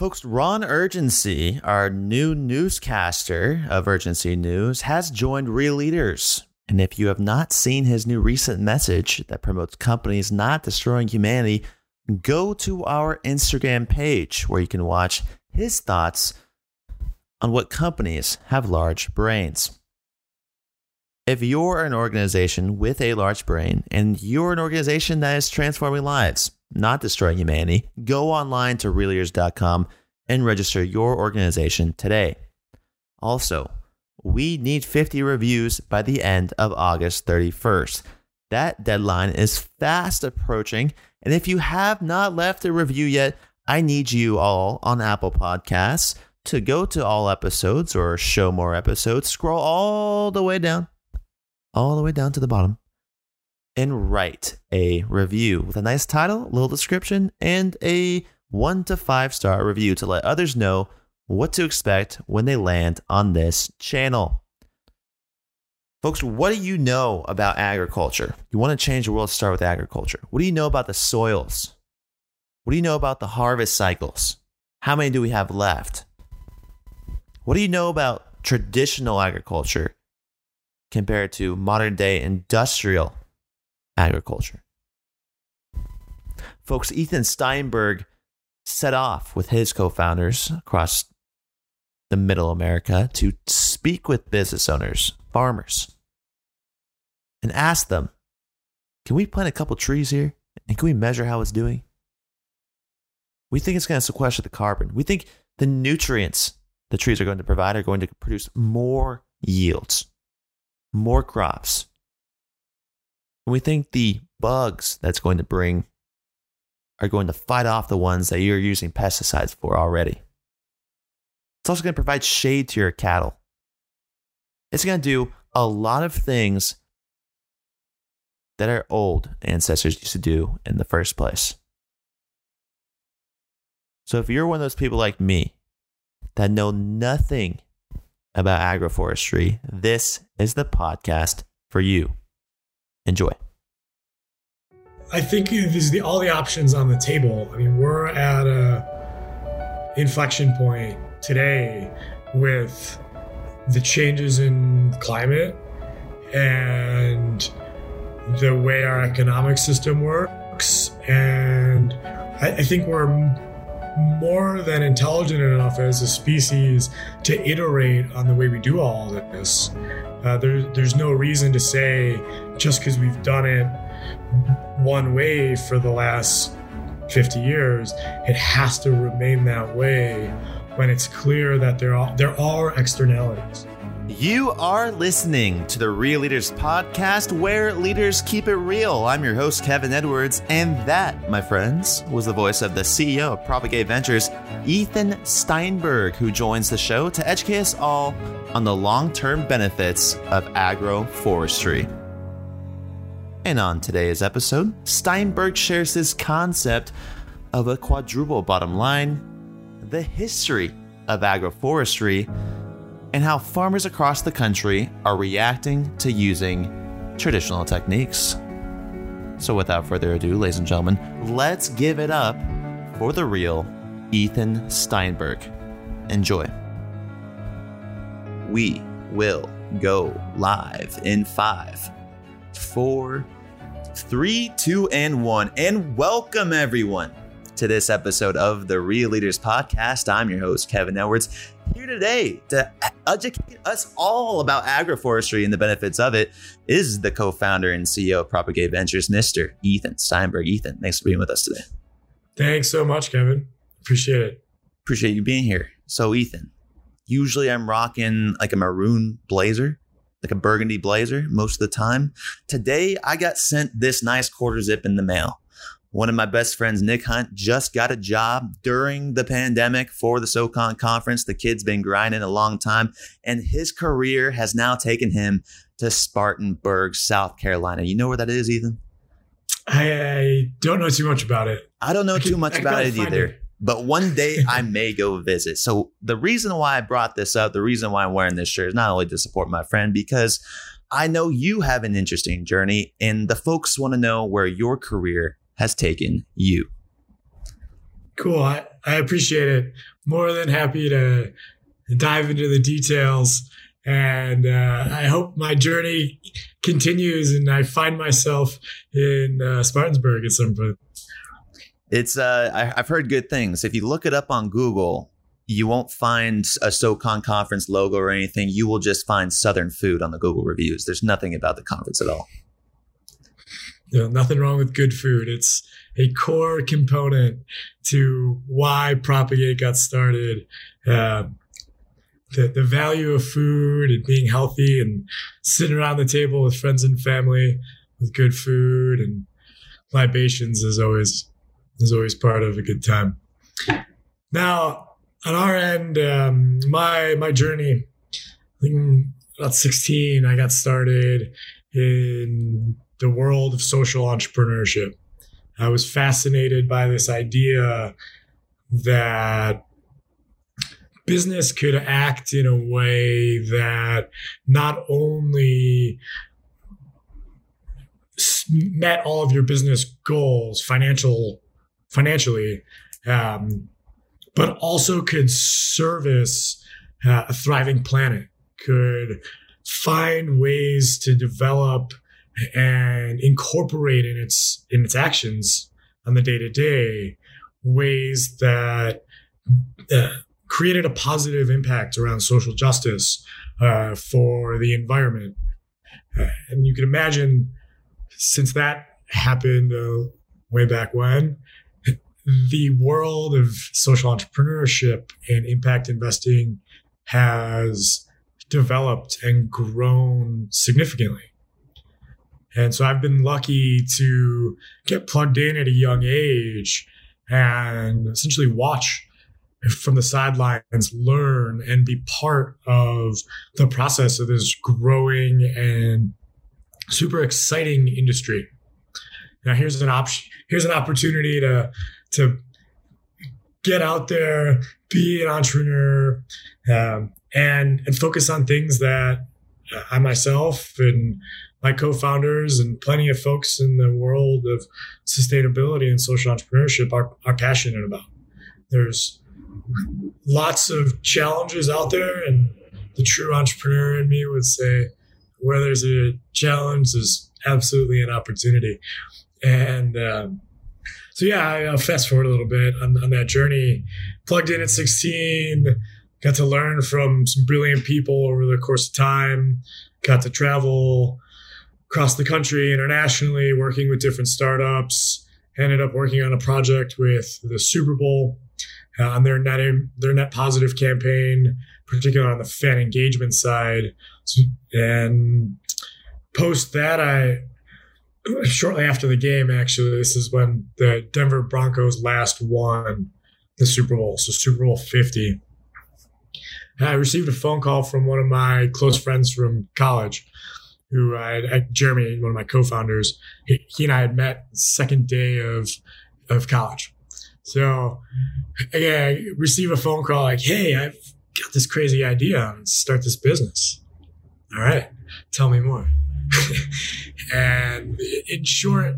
Folks, Ron Urgency, our new newscaster of Urgency News, has joined Real Leaders. And if you have not seen his new recent message that promotes companies not destroying humanity, go to our Instagram page where you can watch his thoughts on what companies have large brains. If you're an organization with a large brain and you're an organization that is transforming lives, not destroying humanity, go online to realleaders.com and register your organization today. Also, we need 50 reviews by the end of August 31st. That deadline is fast approaching. And if you have not left a review yet, I need you all on Apple Podcasts to go to all episodes or show more episodes, scroll all the way down, all the way down to the bottom, and write a review with a nice title, little description, and a one to five star review to let others know what to expect when they land on this channel. Folks, what do you know about agriculture? You want to change the world, start with agriculture. What do you know about the soils? What do you know about the harvest cycles? How many do we have left? What do you know about traditional agriculture compared to modern day industrial agriculture? Folks, Ethan Steinberg set off with his co founders across the middle America to speak with business owners, farmers, and ask them can we plant a couple trees here? And can we measure how it's doing? We think it's going to sequester the carbon. We think the nutrients the trees are going to provide are going to produce more yields, more crops. And we think the bugs that's going to bring are going to fight off the ones that you're using pesticides for already. It's also going to provide shade to your cattle. It's going to do a lot of things that our old ancestors used to do in the first place. So if you're one of those people like me that know nothing about agroforestry, this is the podcast for you. Enjoy. I think this the, all the options on the table. I mean, we're at a inflection point today with the changes in climate and the way our economic system works. And I, I think we're more than intelligent enough as a species to iterate on the way we do all this. Uh, there, there's no reason to say just because we've done it one way for the last 50 years, it has to remain that way when it's clear that there are there are externalities. You are listening to the Real Leaders podcast where leaders keep it real. I'm your host, Kevin Edwards, and that, my friends, was the voice of the CEO of Propagate Ventures, Ethan Steinberg, who joins the show to educate us all on the long term benefits of agroforestry. And on today's episode, Steinberg shares his concept of a quadruple bottom line, the history of agroforestry, and how farmers across the country are reacting to using traditional techniques. So, without further ado, ladies and gentlemen, let's give it up for the real Ethan Steinberg. Enjoy. We will go live in five four, three, two, and one. And welcome everyone to this episode of the Real Leaders Podcast. I'm your host, Kevin Edwards, here today to educate us all about agroforestry and the benefits of it is the co-founder and CEO of Propagate Ventures, Mr. Ethan Steinberg. Ethan, thanks for being with us today. Thanks so much, Kevin. Appreciate it. Appreciate you being here. So, Ethan, usually I'm rocking like a maroon blazer like a burgundy blazer most of the time. Today, I got sent this nice quarter zip in the mail. One of my best friends, Nick Hunt, just got a job during the pandemic for the SoCon conference. The kid's been grinding a long time, and his career has now taken him to Spartanburg, South Carolina. You know where that is, Ethan? I don't know too much about it. I don't know too much about it either. It but one day I may go visit. So the reason why I brought this up, the reason why I'm wearing this shirt is not only to support my friend, because I know you have an interesting journey and the folks want to know where your career has taken you. Cool. I, I appreciate it. More than happy to dive into the details. And uh, I hope my journey continues and I find myself in uh, Spartansburg at some point. It's uh, I, have heard good things. If you look it up on Google, you won't find a SoCon conference logo or anything. You will just find Southern food on the Google reviews. There's nothing about the conference at all. You know, nothing wrong with good food. It's a core component to why Propagate got started. Uh, the, the value of food and being healthy and sitting around the table with friends and family with good food and libations is always is always part of a good time. Now, on our end, um, my my journey, I think about 16, I got started in the world of social entrepreneurship. I was fascinated by this idea that business could act in a way that not only met all of your business goals, financial, financially, um, but also could service uh, a thriving planet, could find ways to develop and incorporate in its in its actions on the day to day ways that uh, created a positive impact around social justice uh, for the environment. Uh, and you can imagine, since that happened uh, way back when, the world of social entrepreneurship and impact investing has developed and grown significantly. And so I've been lucky to get plugged in at a young age and essentially watch from the sidelines, learn and be part of the process of this growing and super exciting industry. Now here's an option. Here's an opportunity to to get out there, be an entrepreneur, um, and and focus on things that I myself and my co-founders and plenty of folks in the world of sustainability and social entrepreneurship are, are passionate about. There's lots of challenges out there, and the true entrepreneur in me would say, where there's a challenge, there's absolutely an opportunity. And um, so, yeah, I'll fast forward a little bit on, on that journey. Plugged in at 16, got to learn from some brilliant people over the course of time, got to travel across the country internationally, working with different startups. Ended up working on a project with the Super Bowl uh, on their net their net positive campaign, particularly on the fan engagement side. And post that, I shortly after the game, actually, this is when the Denver Broncos last won the Super Bowl, so Super Bowl 50. I received a phone call from one of my close friends from college who I, I Jeremy, one of my co-founders, he, he, and I had met second day of of college. So again, I receive a phone call like, "Hey, I've got this crazy idea. Let's start this business." All right, tell me more. and in short,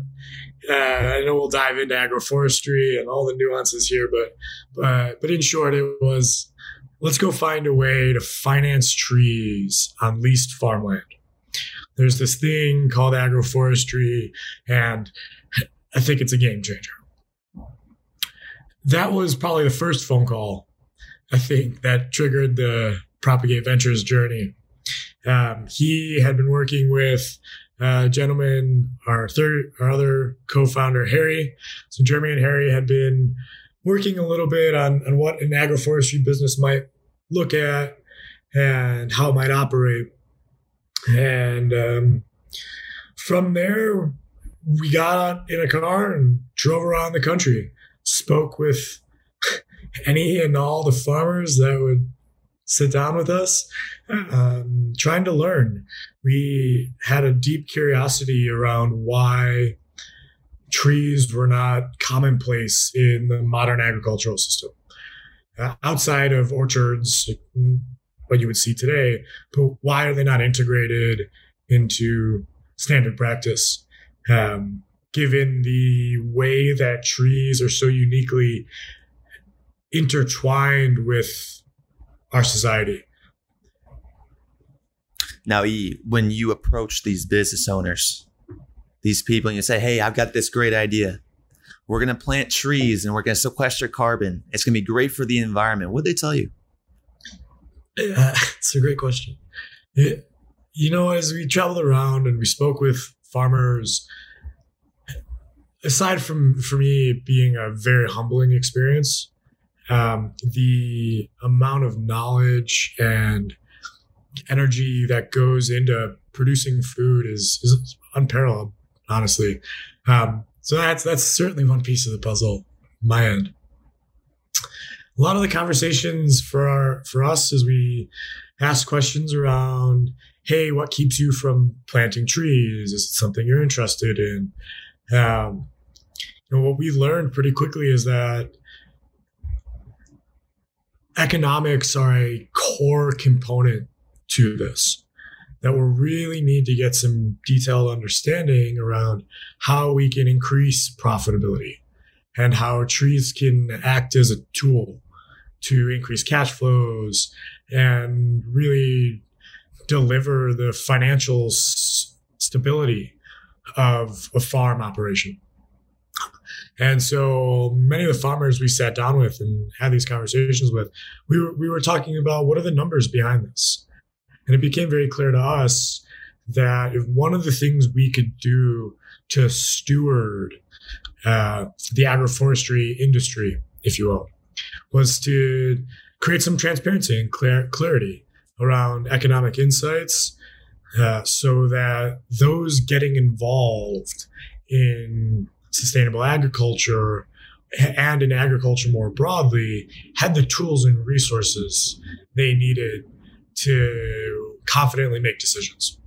uh, I know we'll dive into agroforestry and all the nuances here, but but but in short, it was let's go find a way to finance trees on leased farmland there's this thing called agroforestry, and I think it's a game changer. That was probably the first phone call, I think, that triggered the Propagate Ventures journey. Um, he had been working with gentleman, our third, our other co-founder, Harry. So Jeremy and Harry had been working a little bit on, on what an agroforestry business might look at and how it might operate. And um, from there, we got in a car and drove around the country, spoke with any and all the farmers that would sit down with us, um, trying to learn. We had a deep curiosity around why trees were not commonplace in the modern agricultural system. Uh, outside of orchards, what you would see today, but why are they not integrated into standard practice? Um, given the way that trees are so uniquely intertwined with our society. Now, E, when you approach these business owners, these people, and you say, Hey, I've got this great idea. We're going to plant trees and we're going to sequester carbon. It's going to be great for the environment. What do they tell you? It's a great question. It, you know, as we traveled around and we spoke with farmers, aside from for me being a very humbling experience, um, the amount of knowledge and energy that goes into producing food is, is unparalleled, honestly. Um, so that's that's certainly one piece of the puzzle, my end. A lot of the conversations for our for us as we ask questions around, hey, what keeps you from planting trees? Is it something you're interested in? Um, you know, what we learned pretty quickly is that economics are a core component to this that we really need to get some detailed understanding around how we can increase profitability and how trees can act as a tool to increase cash flows and really deliver the financial s- stability of a farm operation. And so many of the farmers we sat down with and had these conversations with, we were, we were talking about what are the numbers behind this? And it became very clear to us that if one of the things we could do to steward uh, the agroforestry industry, if you will, was to create some transparency and clar- clarity around economic insights uh, so that those getting involved in sustainable agriculture and in agriculture more broadly had the tools and resources they needed to confidently make decisions.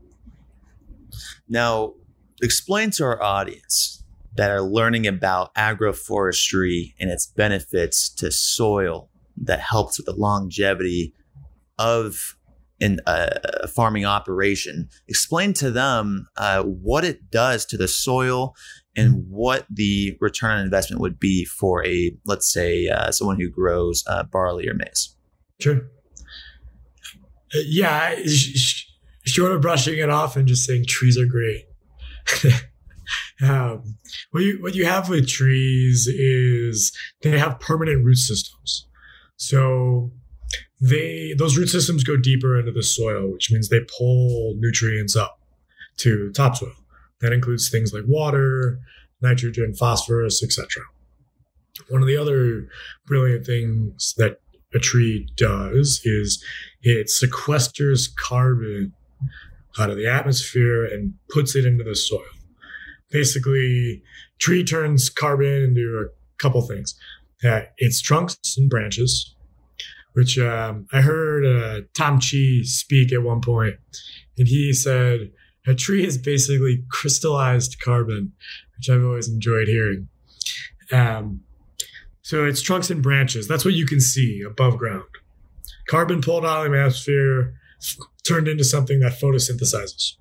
Now, explain to our audience that are learning about agroforestry and its benefits to soil that helps with the longevity of in a farming operation. Explain to them uh, what it does to the soil and what the return on investment would be for a, let's say, uh, someone who grows uh, barley or maize. Sure. Uh, yeah, short of brushing it off and just saying trees are great. um, what you what you have with trees is they have permanent root systems. So they those root systems go deeper into the soil, which means they pull nutrients up to topsoil. That includes things like water, nitrogen, phosphorus, etc. One of the other brilliant things that a tree does is it sequesters carbon out of the atmosphere and puts it into the soil. Basically, tree turns carbon into a couple things. Uh, its trunks and branches, which um, I heard uh, Tom Chi speak at one point, and he said a tree is basically crystallized carbon, which I've always enjoyed hearing. Um, so it's trunks and branches. That's what you can see above ground. Carbon pulled out of the atmosphere, turned into something that photosynthesizes.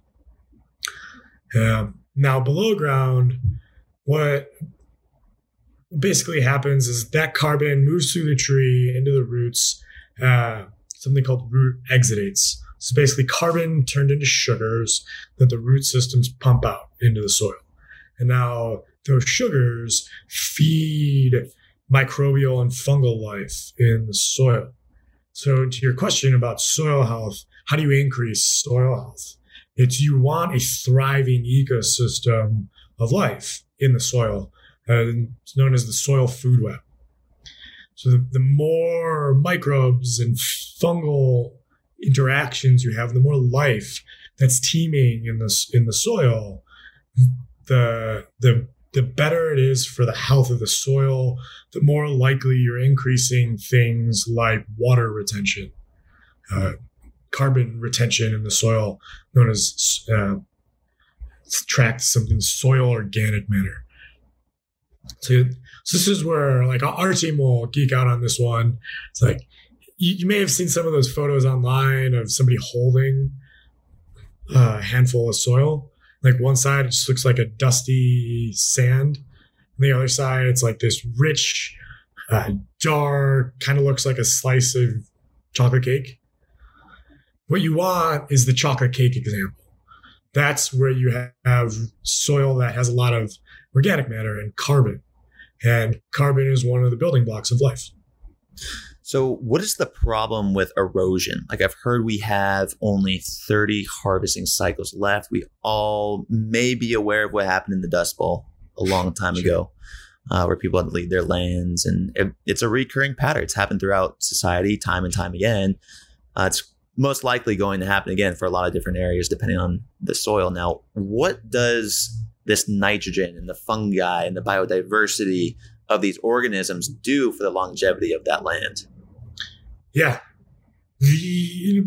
Um, now, below ground, what basically happens is that carbon moves through the tree into the roots uh, something called root exudates. So basically, carbon turned into sugars that the root systems pump out into the soil. And now those sugars feed microbial and fungal life in the soil. So, to your question about soil health, how do you increase soil health? It's you want a thriving ecosystem of life in the soil. Uh, it's known as the soil food web. So the, the more microbes and fungal interactions you have, the more life that's teeming in the in the soil, the the the better it is for the health of the soil, the more likely you're increasing things like water retention, uh, carbon retention in the soil, known as uh, tracked something soil organic matter. So so this is where like our team will geek out on this one. It's like you, you may have seen some of those photos online of somebody holding a handful of soil. Like one side just looks like a dusty sand. And the other side it's like this rich uh, dark, kind of looks like a slice of chocolate cake. What you want is the chocolate cake example. That's where you have soil that has a lot of organic matter and carbon. And carbon is one of the building blocks of life. So, what is the problem with erosion? Like, I've heard we have only 30 harvesting cycles left. We all may be aware of what happened in the Dust Bowl a long time sure. ago, uh, where people had to leave their lands. And it, it's a recurring pattern. It's happened throughout society time and time again. Uh, it's most likely going to happen again for a lot of different areas, depending on the soil. Now, what does this nitrogen and the fungi and the biodiversity of these organisms do for the longevity of that land? Yeah. The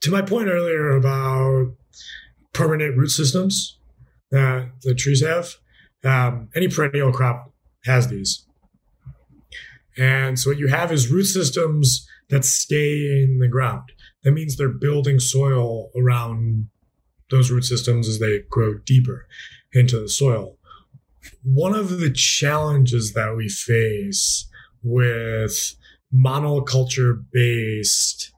to my point earlier about permanent root systems that the trees have, um, any perennial crop has these. And so what you have is root systems that stay in the ground. That means they're building soil around those root systems as they grow deeper into the soil. One of the challenges that we face with monoculture based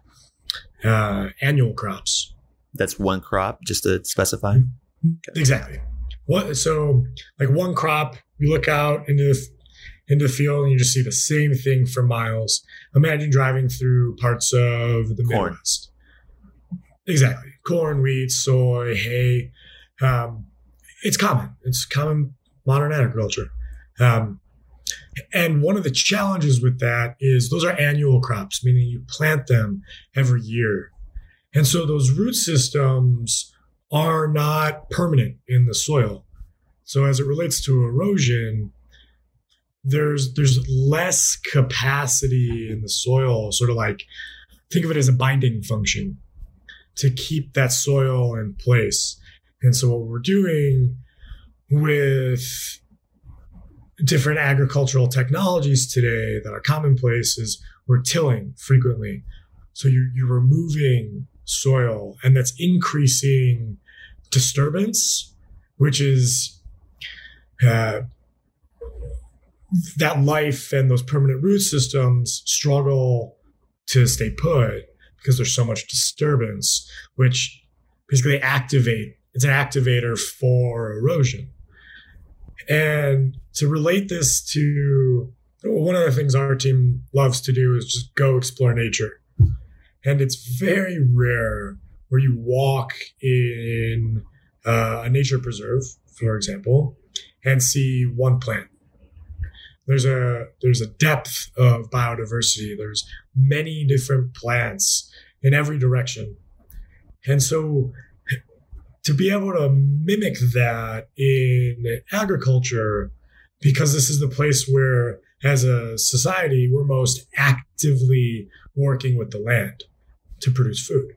uh, annual crops. That's one crop, just to specify. Exactly. What so like one crop, you look out into the into the field and you just see the same thing for miles. Imagine driving through parts of the Corn. Midwest. Exactly. Corn, wheat, soy, hay. Um, it's common. It's common modern agriculture. Um, and one of the challenges with that is those are annual crops, meaning you plant them every year. And so those root systems are not permanent in the soil. So as it relates to erosion, there's there's less capacity in the soil, sort of like think of it as a binding function to keep that soil in place. And so what we're doing with different agricultural technologies today that are commonplace is we're tilling frequently. So you're, you're removing soil and that's increasing disturbance, which is uh, that life and those permanent root systems struggle to stay put because there's so much disturbance, which basically activate, it's an activator for erosion. And to relate this to one of the things our team loves to do is just go explore nature. And it's very rare where you walk in uh, a nature preserve, for example, and see one plant. There's a there's a depth of biodiversity. There's many different plants in every direction. And so to be able to mimic that in agriculture, because this is the place where, as a society, we're most actively working with the land to produce food.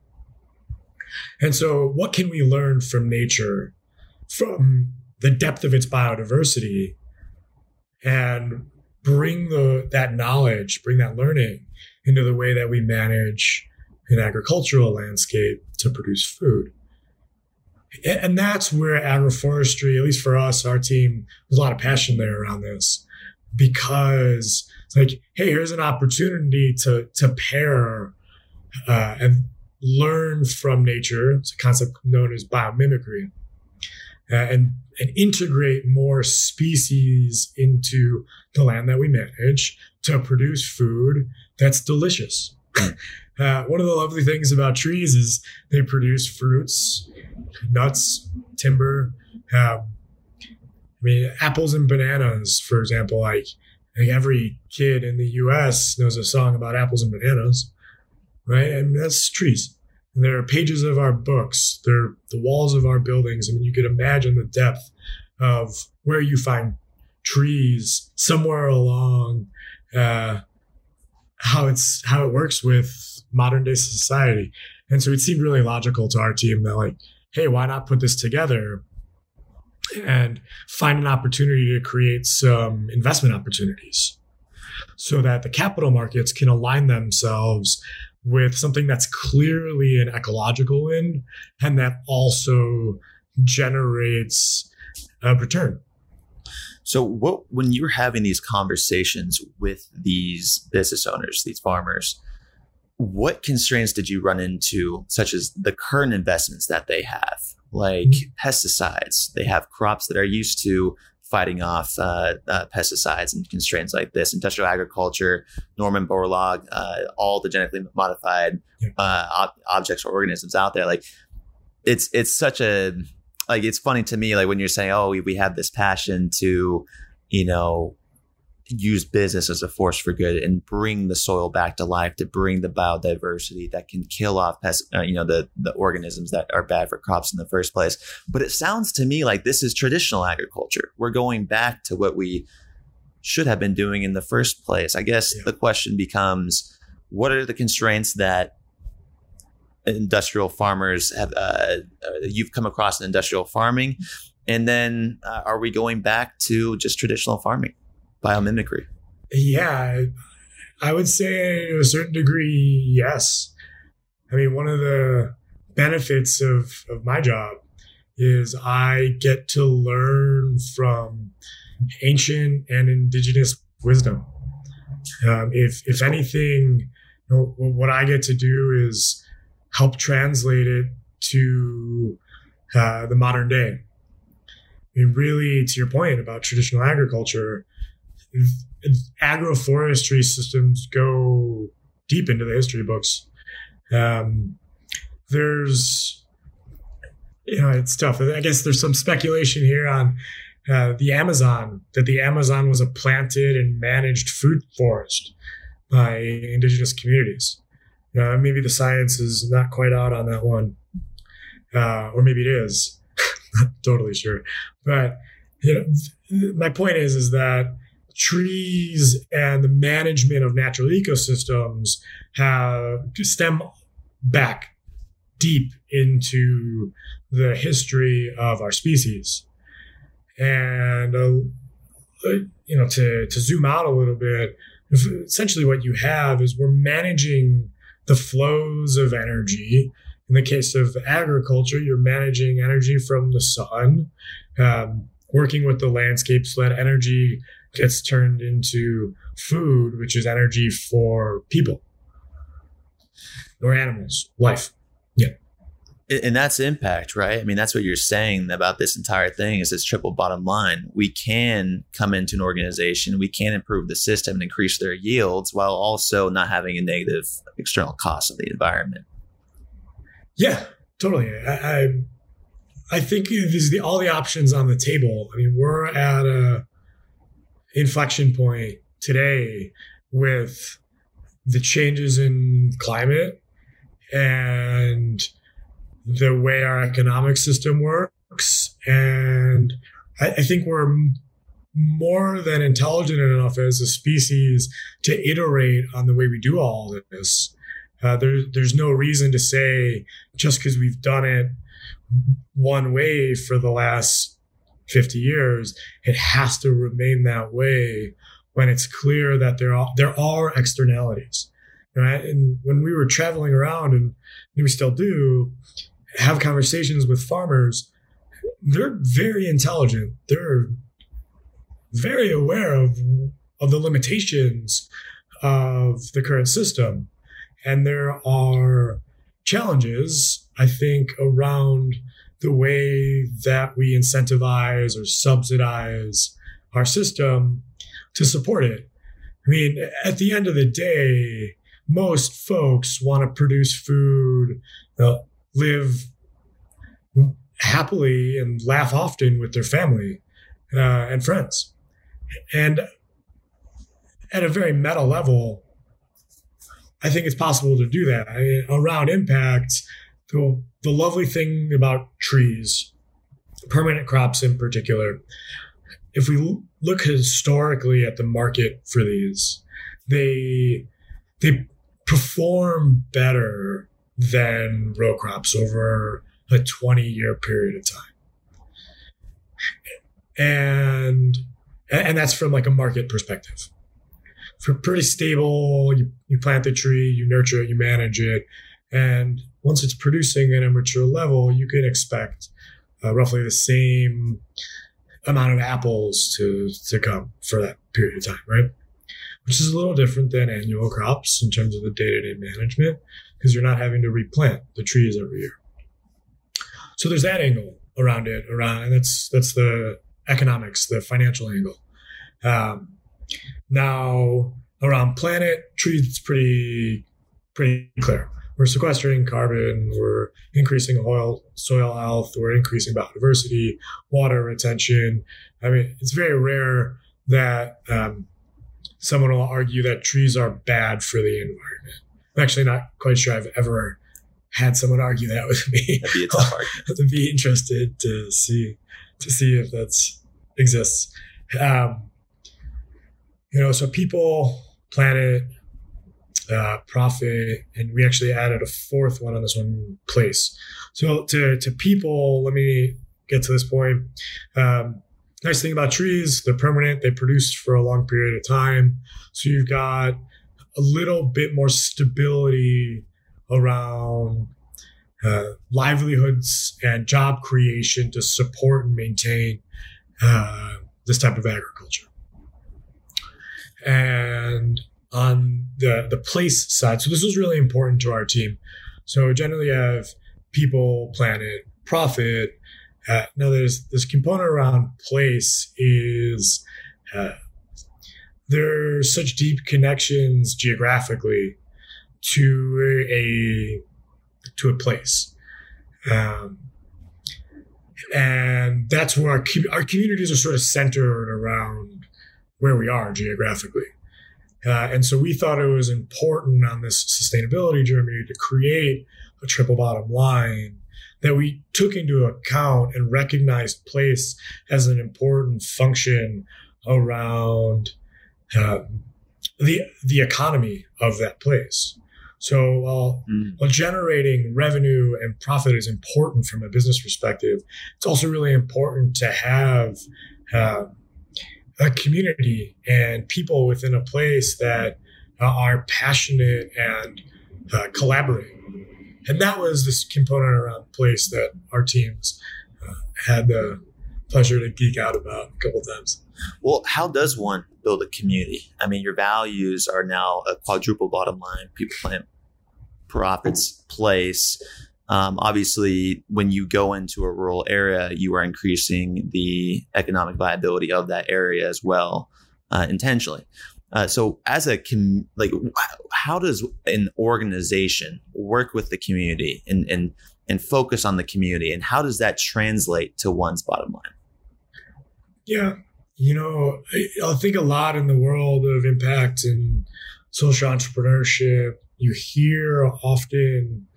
And so, what can we learn from nature, from the depth of its biodiversity, and bring the that knowledge, bring that learning into the way that we manage an agricultural landscape to produce food? and that's where agroforestry, at least for us, our team, there's a lot of passion there around this because it's like, hey, here's an opportunity to to pair uh, and learn from nature. It's a concept known as biomimicry, uh, and and integrate more species into the land that we manage to produce food that's delicious. Uh, one of the lovely things about trees is they produce fruits nuts, timber. Um, I mean, apples and bananas, for example. Like, like every kid in the U.S. knows a song about apples and bananas, right? And that's trees. And there are pages of our books. There are the walls of our buildings. I mean, you could imagine the depth of where you find trees somewhere along uh, how it's how it works with modern day society. And so it seemed really logical to our team that like hey, why not put this together and find an opportunity to create some investment opportunities so that the capital markets can align themselves with something that's clearly an ecological win and that also generates a return. So, what when you're having these conversations with these business owners, these farmers, what constraints did you run into, such as the current investments that they have, like mm-hmm. pesticides? They have crops that are used to fighting off uh, uh, pesticides and constraints like this. Industrial agriculture, Norman Borlaug, uh, all the genetically modified. Uh, ob- objects or organisms out there. Like, it's it's such a like it's funny to me like when you're saying oh we, we have this passion to you know use business as a force for good and bring the soil back to life to bring the biodiversity that can kill off pest, uh, you know the the organisms that are bad for crops in the first place. But it sounds to me like this is traditional agriculture. We're going back to what we should have been doing in the first place. I guess yeah. the question becomes what are the constraints that industrial farmers have uh, uh, you've come across in industrial farming? And then uh, are we going back to just traditional farming biomimicry? Yeah i would say to a certain degree yes. I mean one of the benefits of, of my job is i get to learn from ancient and indigenous wisdom. Um, if if anything you know, what i get to do is help translate it to uh, the modern day. I mean, really, to your point about traditional agriculture, agroforestry systems go deep into the history books. Um, there's, you know, it's tough. I guess there's some speculation here on uh, the Amazon, that the Amazon was a planted and managed food forest by indigenous communities. Uh, maybe the science is not quite out on that one, uh, or maybe it is. not totally sure, but you know, my point is is that trees and the management of natural ecosystems have stem back deep into the history of our species, and uh, you know to to zoom out a little bit essentially what you have is we're managing the flows of energy. In the case of agriculture, you're managing energy from the sun, um, working with the landscape so that energy gets turned into food, which is energy for people or animals, life. Yeah. And that's impact, right? I mean, that's what you're saying about this entire thing is this triple bottom line. We can come into an organization, we can improve the system and increase their yields while also not having a negative external cost of the environment. Yeah, totally. I, I, I think these the all the options on the table. I mean, we're at a inflection point today with the changes in climate and the way our economic system works. And I, I think we're more than intelligent enough as a species to iterate on the way we do all this. Uh, there, there's no reason to say just because we've done it one way for the last 50 years, it has to remain that way when it's clear that there are, there are externalities. Right. And when we were traveling around and we still do, have conversations with farmers, they're very intelligent. They're very aware of of the limitations of the current system. And there are challenges, I think, around the way that we incentivize or subsidize our system to support it. I mean, at the end of the day, most folks want to produce food, uh, live happily and laugh often with their family uh, and friends. And at a very meta level, I think it's possible to do that. I mean, around impacts, the, the lovely thing about trees, permanent crops in particular, if we look historically at the market for these, they they perform better than row crops over a 20 year period of time. And and that's from like a market perspective. For pretty stable, you, you plant the tree, you nurture it, you manage it, and once it's producing at a mature level, you can expect uh, roughly the same amount of apples to to come for that period of time, right? Which is a little different than annual crops in terms of the day to day management because you're not having to replant the trees every year. So there's that angle around it, around, and that's that's the economics, the financial angle. Um, now around planet trees, it's pretty pretty clear. We're sequestering carbon, we're increasing oil, soil health, we're increasing biodiversity, water retention. I mean, it's very rare that um, someone will argue that trees are bad for the environment. I'm actually not quite sure I've ever had someone argue that with me. That'd be a tough argument. I'd be interested to see to see if that's exists. Um, you know, so people, planet, uh, profit, and we actually added a fourth one on this one, place. So to to people, let me get to this point. Um, nice thing about trees, they're permanent. They produce for a long period of time. So you've got a little bit more stability around uh, livelihoods and job creation to support and maintain uh, this type of agriculture. And on the the place side, so this was really important to our team. So generally, you have people, planet, profit. Uh, now, there's this component around place is uh, there's such deep connections geographically to a to a place. Um, and that's where our, our communities are sort of centered around where we are geographically. Uh, and so we thought it was important on this sustainability journey to create a triple bottom line that we took into account and recognized place as an important function around uh, the the economy of that place. So while, mm. while generating revenue and profit is important from a business perspective, it's also really important to have uh, a community and people within a place that uh, are passionate and uh, collaborate. And that was this component around place that our teams uh, had the pleasure to geek out about a couple times. Well, how does one build a community? I mean, your values are now a quadruple bottom line. People plant profits place. Um, obviously, when you go into a rural area, you are increasing the economic viability of that area as well, uh, intentionally. Uh, so, as a com- like, how does an organization work with the community and and and focus on the community, and how does that translate to one's bottom line? Yeah, you know, I, I think a lot in the world of impact and social entrepreneurship you hear often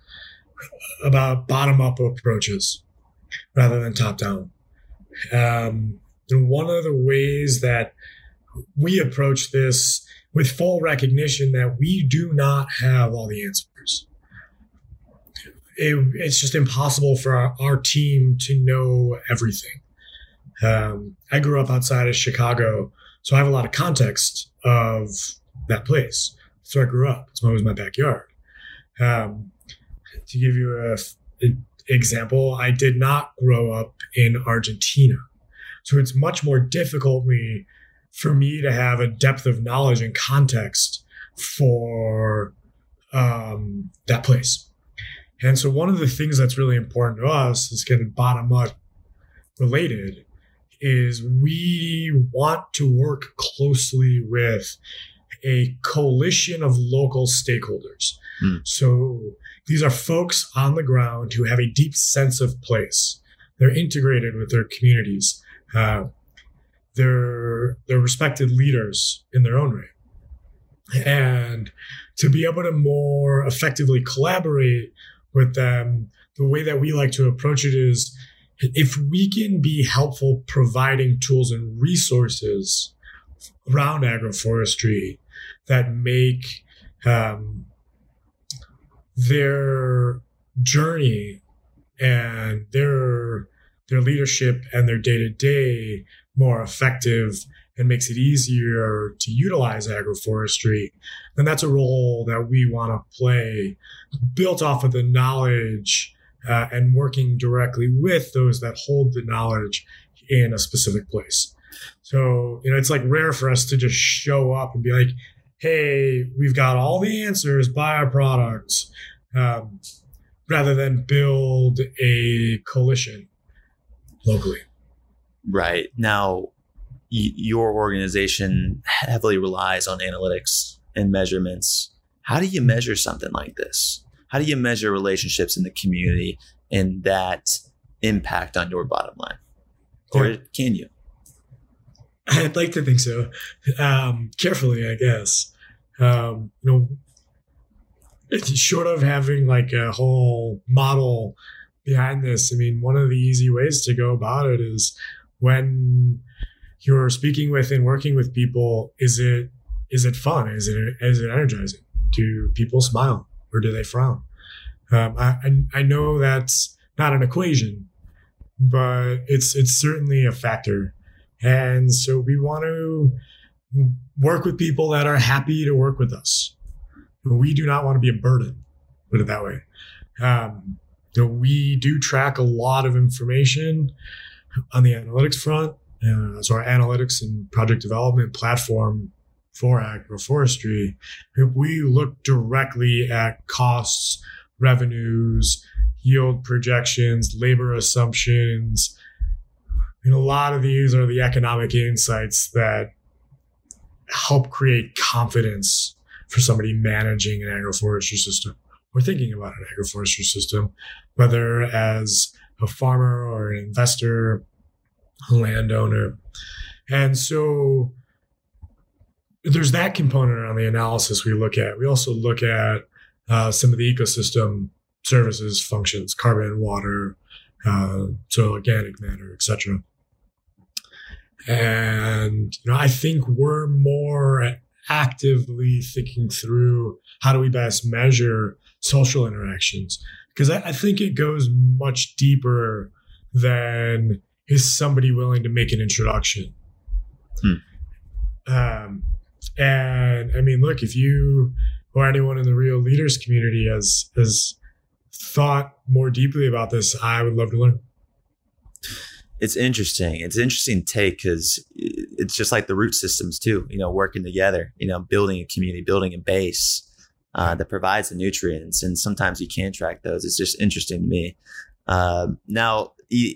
about bottom up approaches rather than top down. Um, and one of the ways that we approach this with full recognition that we do not have all the answers. It, it's just impossible for our, our, team to know everything. Um, I grew up outside of Chicago, so I have a lot of context of that place. So I grew up. It's always my backyard. Um, to give you an example, I did not grow up in Argentina. So it's much more difficult me, for me to have a depth of knowledge and context for um, that place. And so one of the things that's really important to us is getting bottom up related is we want to work closely with a coalition of local stakeholders. Mm. So these are folks on the ground who have a deep sense of place. They're integrated with their communities. Uh, they're they're respected leaders in their own right, and to be able to more effectively collaborate with them, the way that we like to approach it is if we can be helpful providing tools and resources around agroforestry that make um, their journey and their their leadership and their day to day more effective and makes it easier to utilize agroforestry, then that's a role that we want to play, built off of the knowledge uh, and working directly with those that hold the knowledge in a specific place. So, you know, it's like rare for us to just show up and be like, hey, we've got all the answers, buy our products, um, rather than build a coalition locally. Right. Now, y- your organization heavily relies on analytics and measurements. How do you measure something like this? How do you measure relationships in the community and that impact on your bottom line? Or yeah. can you? I'd like to think so. Um, carefully, I guess. Um, you know, it's short of having like a whole model behind this. I mean, one of the easy ways to go about it is when you're speaking with and working with people. Is it is it fun? Is it is it energizing? Do people smile or do they frown? Um, I I know that's not an equation, but it's it's certainly a factor and so we want to work with people that are happy to work with us. We do not want to be a burden, put it that way. Um, we do track a lot of information on the analytics front. Uh, so our analytics and project development platform for agroforestry, we look directly at costs, revenues, yield projections, labor assumptions, and a lot of these are the economic insights that help create confidence for somebody managing an agroforestry system or thinking about an agroforestry system, whether as a farmer or an investor, a landowner. And so there's that component on the analysis we look at. We also look at uh, some of the ecosystem services functions, carbon, water, uh, soil organic matter, etc. And you know, I think we're more actively thinking through how do we best measure social interactions because I, I think it goes much deeper than is somebody willing to make an introduction. Hmm. Um, and I mean, look, if you or anyone in the real leaders community has has thought more deeply about this, I would love to learn it's interesting. It's interesting take because it's just like the root systems too. You know, working together. You know, building a community, building a base uh, that provides the nutrients, and sometimes you can't track those. It's just interesting to me. Uh, now,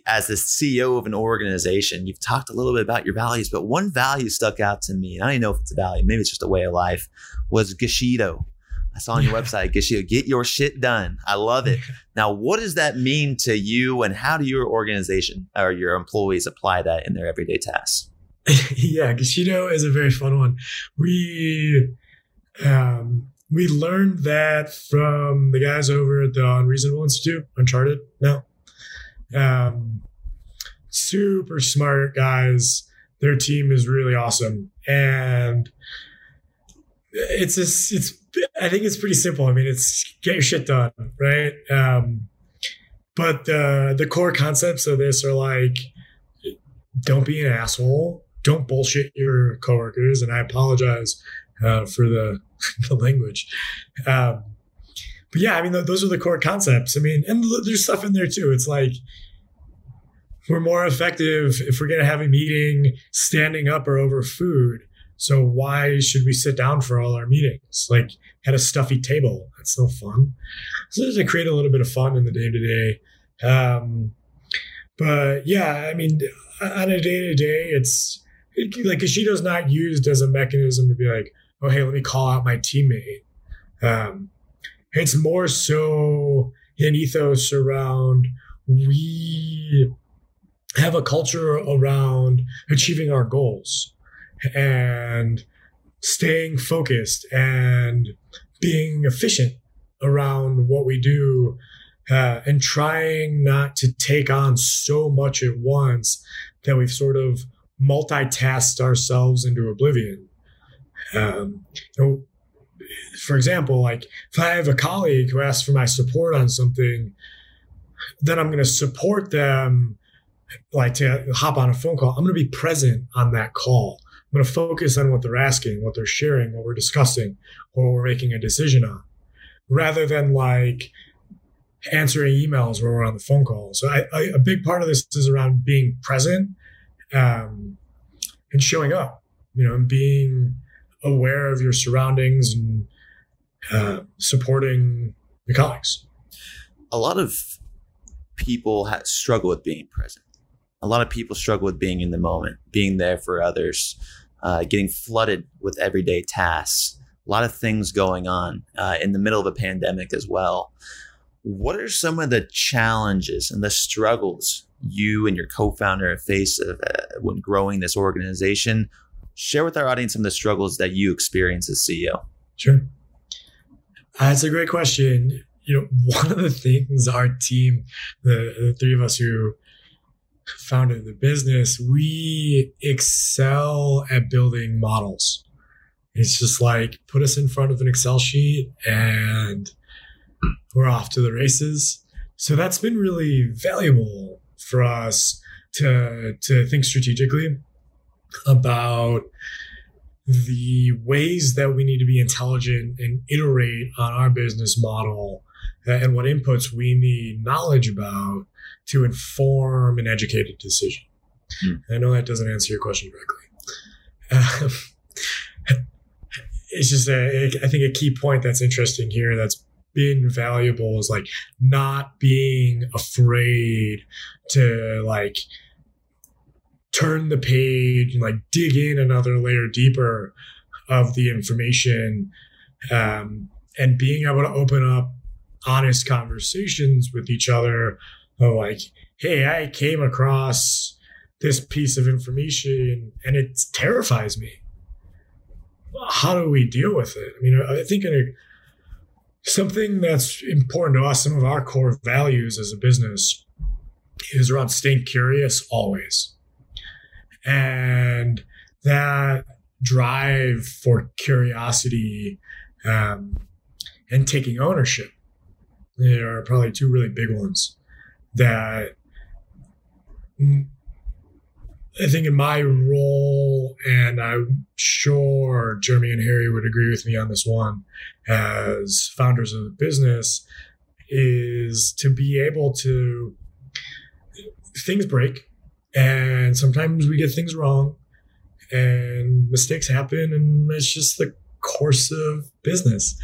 as the CEO of an organization, you've talked a little bit about your values, but one value stuck out to me. And I don't even know if it's a value, maybe it's just a way of life. Was Geschido. I saw on your website, get you get your shit done. I love it. Now, what does that mean to you, and how do your organization or your employees apply that in their everyday tasks? yeah, Geschido is a very fun one. We um, we learned that from the guys over at the Unreasonable Institute, Uncharted. Now, um, super smart guys. Their team is really awesome, and it's just it's I think it's pretty simple. I mean, it's get your shit done, right? Um, but the the core concepts of this are like, don't be an asshole, don't bullshit your coworkers, and I apologize uh, for the the language. Um, but yeah, I mean, th- those are the core concepts. I mean, and there's stuff in there too. It's like we're more effective if we're going to have a meeting standing up or over food so why should we sit down for all our meetings? Like at a stuffy table. That's no fun. So to create a little bit of fun in the day to day. Um, but yeah, I mean, on a day to day, it's like it, like Geschido's not used as a mechanism to be like, oh, hey, let me call out my teammate. Um, it's more so an ethos around we have a culture around achieving our goals and staying focused and being efficient around what we do uh, and trying not to take on so much at once that we've sort of multitasked ourselves into oblivion. Um, for example, like if I have a colleague who asks for my support on something, then I'm going to support them, like to hop on a phone call. I'm going to be present on that call. I'm going to focus on what they're asking, what they're sharing, what we're discussing, what we're making a decision on, rather than like answering emails where we're on the phone call. So I, I, a big part of this is around being present um, and showing up, you know, and being aware of your surroundings and uh, supporting your colleagues. A lot of people struggle with being present. A lot of people struggle with being in the moment, being there for others, uh, getting flooded with everyday tasks. A lot of things going on uh, in the middle of a pandemic as well. What are some of the challenges and the struggles you and your co-founder have faced uh, when growing this organization? Share with our audience some of the struggles that you experience as CEO. Sure. That's a great question. You know, one of the things our team, the, the three of us who founded the business, we excel at building models. It's just like put us in front of an Excel sheet and we're off to the races. So that's been really valuable for us to to think strategically about the ways that we need to be intelligent and iterate on our business model and what inputs we need knowledge about to inform an educated decision. Hmm. I know that doesn't answer your question directly. Um, it's just a, I think a key point that's interesting here that's been valuable is like not being afraid to like turn the page and like dig in another layer deeper of the information um, and being able to open up honest conversations with each other of like hey i came across this piece of information and it terrifies me. How do we deal with it? I mean i think in a something that's important to us, some of our core values as a business is around staying curious always. And that drive for curiosity um, and taking ownership there are probably two really big ones that I think in my role, and I'm sure Jeremy and Harry would agree with me on this one, as founders of the business, is to be able to things break, and sometimes we get things wrong, and mistakes happen, and it's just the course of business,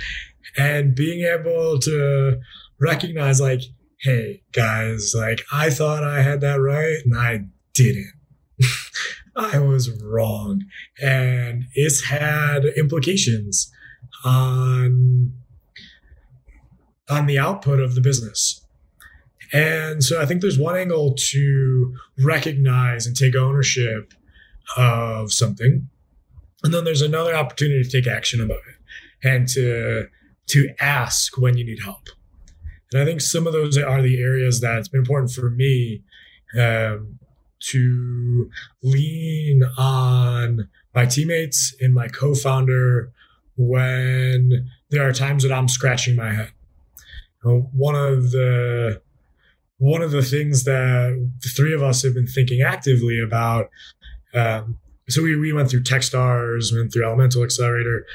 and being able to recognize like, hey guys, like I thought I had that right, and I didn't I was wrong. And it's had implications on, on the output of the business. And so I think there's one angle to recognize and take ownership of something. And then there's another opportunity to take action about it and to to ask when you need help. And I think some of those are the areas that it's been important for me um, to lean on my teammates and my co-founder when there are times that I'm scratching my head. Know, one of the one of the things that the three of us have been thinking actively about. Um, so we, we went through Techstars, went through Elemental Accelerator.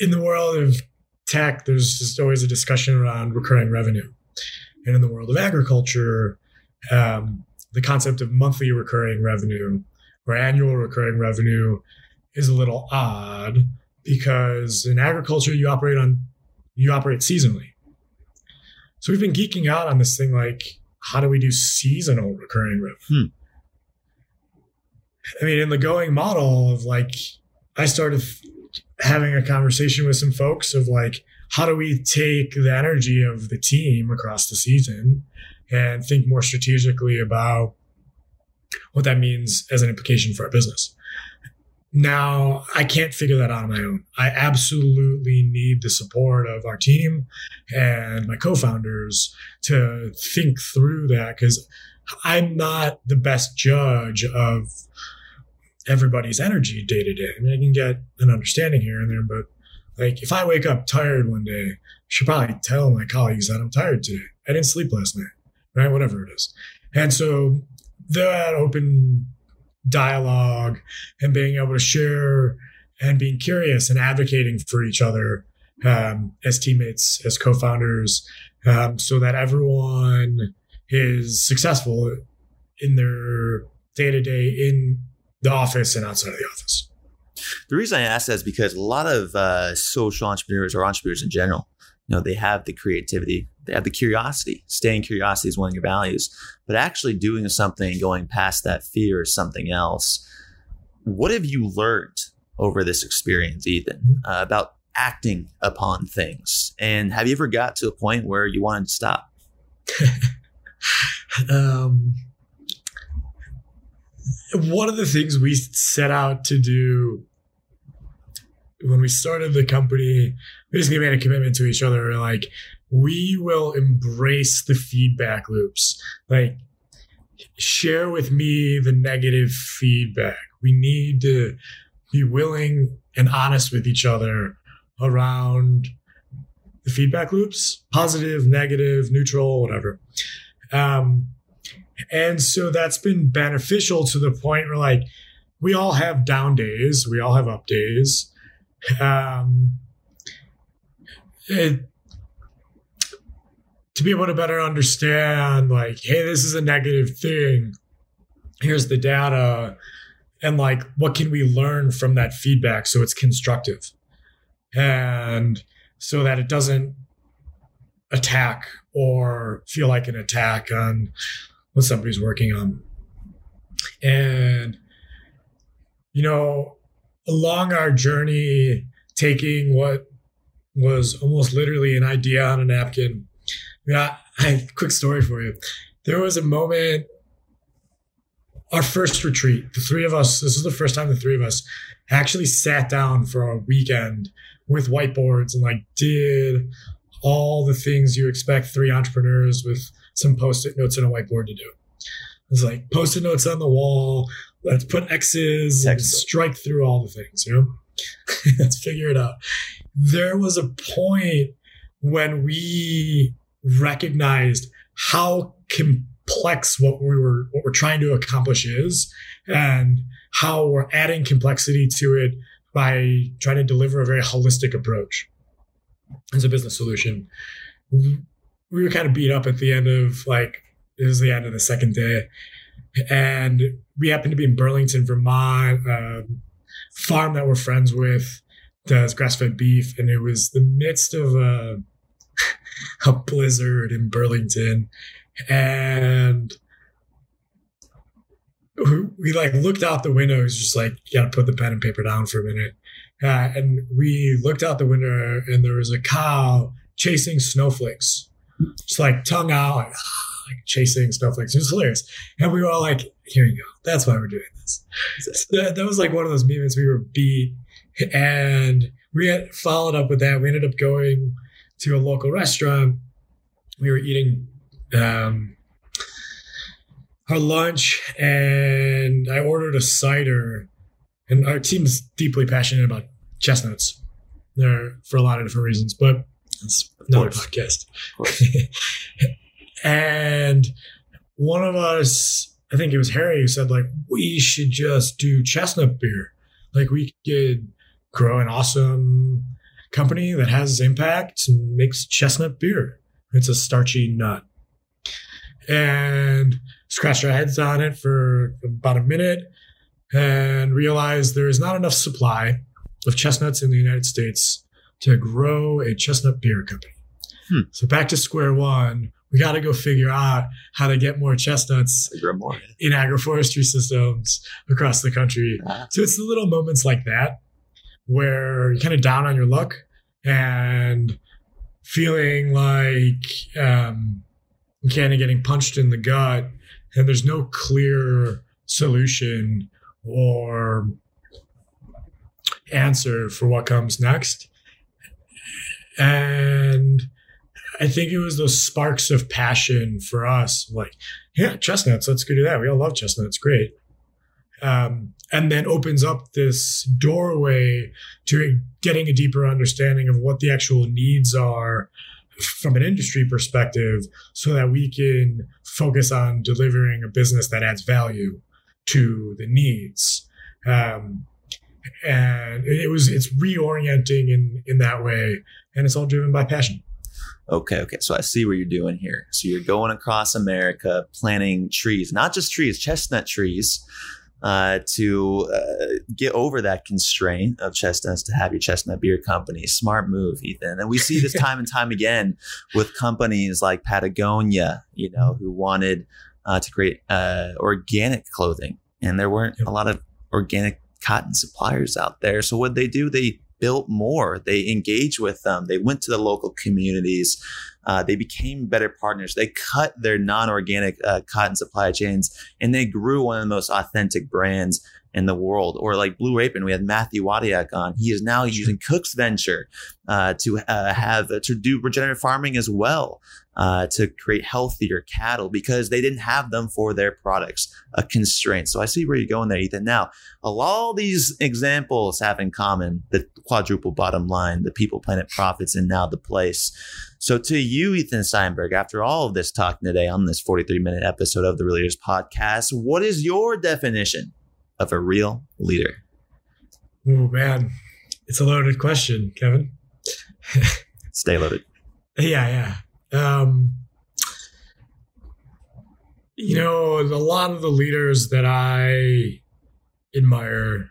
In the world of tech, there's just always a discussion around recurring revenue. And in the world of agriculture, um, the concept of monthly recurring revenue or annual recurring revenue is a little odd because in agriculture you operate on you operate seasonally. So we've been geeking out on this thing like how do we do seasonal recurring revenue? Hmm. I mean, in the going model of like, I started having a conversation with some folks of like, how do we take the energy of the team across the season and think more strategically about what that means as an implication for our business. Now, I can't figure that out on my own. I absolutely need the support of our team and my co founders to think through that because I'm not the best judge of everybody's energy day to day. I mean, I can get an understanding here and there, but like if I wake up tired one day, I should probably tell my colleagues that I'm tired today. I didn't sleep last night right? Whatever it is. And so that open dialogue and being able to share and being curious and advocating for each other um, as teammates, as co-founders, um, so that everyone is successful in their day to day in the office and outside of the office. The reason I ask that is because a lot of uh, social entrepreneurs or entrepreneurs in general, you know, they have the creativity, they have the curiosity. Staying curiosity is one of your values, but actually doing something, going past that fear is something else. What have you learned over this experience, Ethan, uh, about acting upon things? And have you ever got to a point where you wanted to stop? um, one of the things we set out to do when we started the company, basically made a commitment to each other. Like, we will embrace the feedback loops. Like, share with me the negative feedback. We need to be willing and honest with each other around the feedback loops positive, negative, neutral, whatever. Um, and so that's been beneficial to the point where, like, we all have down days, we all have up days. Um, it, to be able to better understand, like, hey, this is a negative thing. Here's the data. And, like, what can we learn from that feedback so it's constructive? And so that it doesn't attack or feel like an attack on what somebody's working on. And, you know, along our journey, taking what was almost literally an idea on a napkin. Yeah, I, I quick story for you. There was a moment, our first retreat, the three of us, this is the first time the three of us actually sat down for a weekend with whiteboards and like did all the things you expect three entrepreneurs with some post-it notes and a whiteboard to do. It's like post-it notes on the wall. Let's put X's and strike through all the things, you know? Let's figure it out. There was a point when we recognized how complex what we were what we're trying to accomplish is and how we're adding complexity to it by trying to deliver a very holistic approach as a business solution. We were kind of beat up at the end of like it was the end of the second day, and we happened to be in Burlington, Vermont, um, farm that we're friends with does grass-fed beef, and it was the midst of a, a blizzard in Burlington, and we, we like looked out the window. It was just like you got to put the pen and paper down for a minute, uh, and we looked out the window, and there was a cow chasing snowflakes, just like tongue out, like, like chasing snowflakes. It was hilarious, and we were all like, "Here you go. That's why we're doing this." So that, that was like one of those moments we were beat, and we had followed up with that. We ended up going to a local restaurant. We were eating um, our lunch, and I ordered a cider. And our team's deeply passionate about chestnuts there for a lot of different reasons, but it's a podcast. and one of us, I think it was Harry, who said like we should just do chestnut beer. Like we could grow an awesome company that has impact and makes chestnut beer. It's a starchy nut. And scratched our heads on it for about a minute and realized there is not enough supply of chestnuts in the United States to grow a chestnut beer company. Hmm. So back to square one, we got to go figure out how to get more chestnuts more. in agroforestry systems across the country. Ah. So it's the little moments like that where you're kind of down on your luck and feeling like um, kind of getting punched in the gut, and there's no clear solution or answer for what comes next. And I think it was those sparks of passion for us, like, yeah, chestnuts, let's go do that. We all love chestnuts, great. Um, and then opens up this doorway to getting a deeper understanding of what the actual needs are from an industry perspective so that we can focus on delivering a business that adds value to the needs. Um, and it was it's reorienting in in that way and it's all driven by passion Okay, okay. So I see what you're doing here. So you're going across America planting trees, not just trees, chestnut trees, uh, to uh, get over that constraint of chestnuts to have your chestnut beer company. Smart move, Ethan. And we see this time and time again with companies like Patagonia, you know, who wanted uh, to create uh, organic clothing, and there weren't a lot of organic cotton suppliers out there. So what they do, they built more. They engaged with them. They went to the local communities. Uh, they became better partners. They cut their non-organic uh, cotton supply chains, and they grew one of the most authentic brands in the world. Or like Blue Apron, we had Matthew Wadiak on. He is now using Cook's Venture uh, to uh, have uh, to do regenerative farming as well uh, to create healthier cattle because they didn't have them for their products, a constraint. So I see where you're going there, Ethan. Now, all these examples have in common the quadruple bottom line, the people, planet, profits, and now the place. So to you, Ethan Steinberg, after all of this talking today on this 43 minute episode of the Real Leaders podcast, what is your definition of a real leader? Oh man, it's a loaded question, Kevin. Stay loaded. Yeah, yeah. Um, you know, a lot of the leaders that I admire,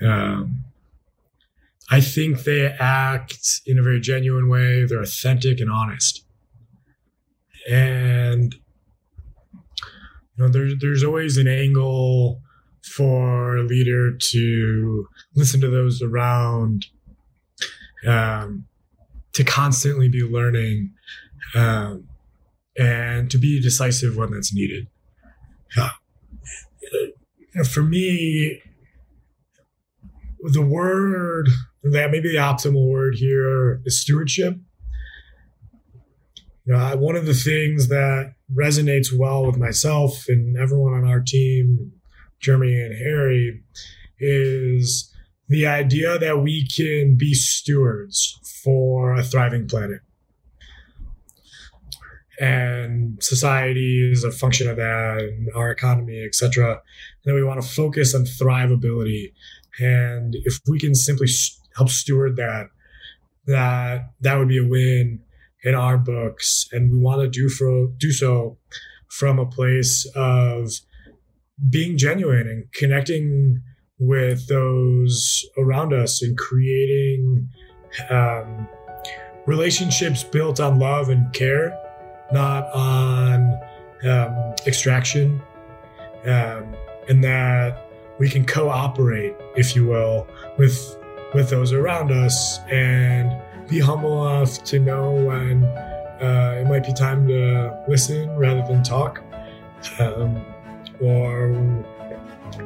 um, I think they act in a very genuine way. They're authentic and honest. And you know, there's there's always an angle for a leader to listen to those around, um, to constantly be learning, um, and to be decisive when that's needed. Uh, for me, the word that maybe the optimal word here is stewardship. You know, one of the things that resonates well with myself and everyone on our team, Jeremy and Harry, is the idea that we can be stewards for a thriving planet. And society is a function of that, and our economy, etc. And then we want to focus on thrivability. And if we can simply help steward that, that that would be a win in our books. And we want to do for do so from a place of being genuine and connecting with those around us and creating um, relationships built on love and care, not on um, extraction, um, and that we can cooperate, if you will, with with those around us and be humble enough to know when uh, it might be time to listen rather than talk um, or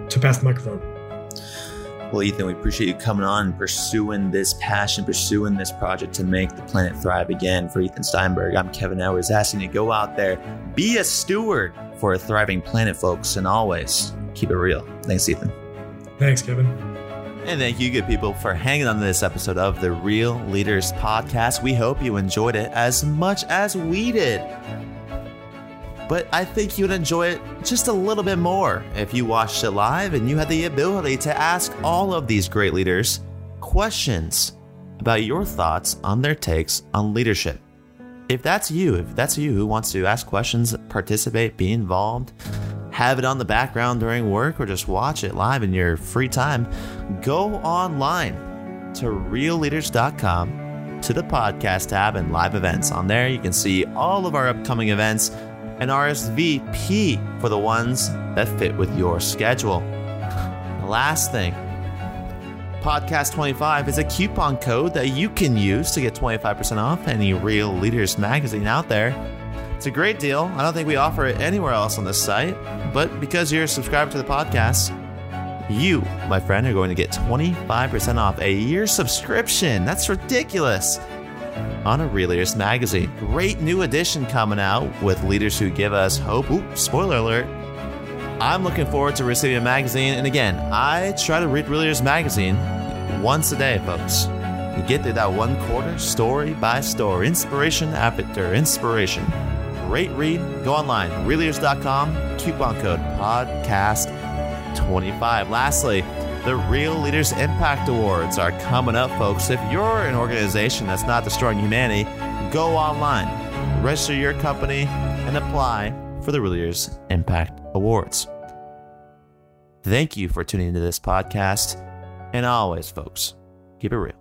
to pass the microphone. Well, Ethan, we appreciate you coming on and pursuing this passion, pursuing this project to make the planet thrive again. For Ethan Steinberg, I'm Kevin Edwards, asking you to go out there, be a steward for a thriving planet, folks, and always keep it real. Thanks, Ethan. Thanks, Kevin. And thank you, good people, for hanging on to this episode of the Real Leaders Podcast. We hope you enjoyed it as much as we did. But I think you'd enjoy it just a little bit more if you watched it live and you had the ability to ask all of these great leaders questions about your thoughts on their takes on leadership. If that's you, if that's you who wants to ask questions, participate, be involved, have it on the background during work, or just watch it live in your free time, go online to realleaders.com to the podcast tab and live events. On there, you can see all of our upcoming events and RSVP for the ones that fit with your schedule. The last thing Podcast 25 is a coupon code that you can use to get 25% off any Real Leaders magazine out there. It's a great deal. I don't think we offer it anywhere else on the site, but because you're subscribed to the podcast, you, my friend, are going to get 25% off a year subscription. That's ridiculous. On a magazine. Great new edition coming out with leaders who give us hope. Ooh, spoiler alert. I'm looking forward to receiving a magazine. And again, I try to read Leaders magazine once a day, folks. You get through that one quarter, story by story, inspiration after inspiration great read. Go online, realleaders.com, coupon code podcast25. Lastly, the Real Leaders Impact Awards are coming up, folks. If you're an organization that's not destroying humanity, go online, register your company, and apply for the Real Leaders Impact Awards. Thank you for tuning into this podcast. And always, folks, keep it real.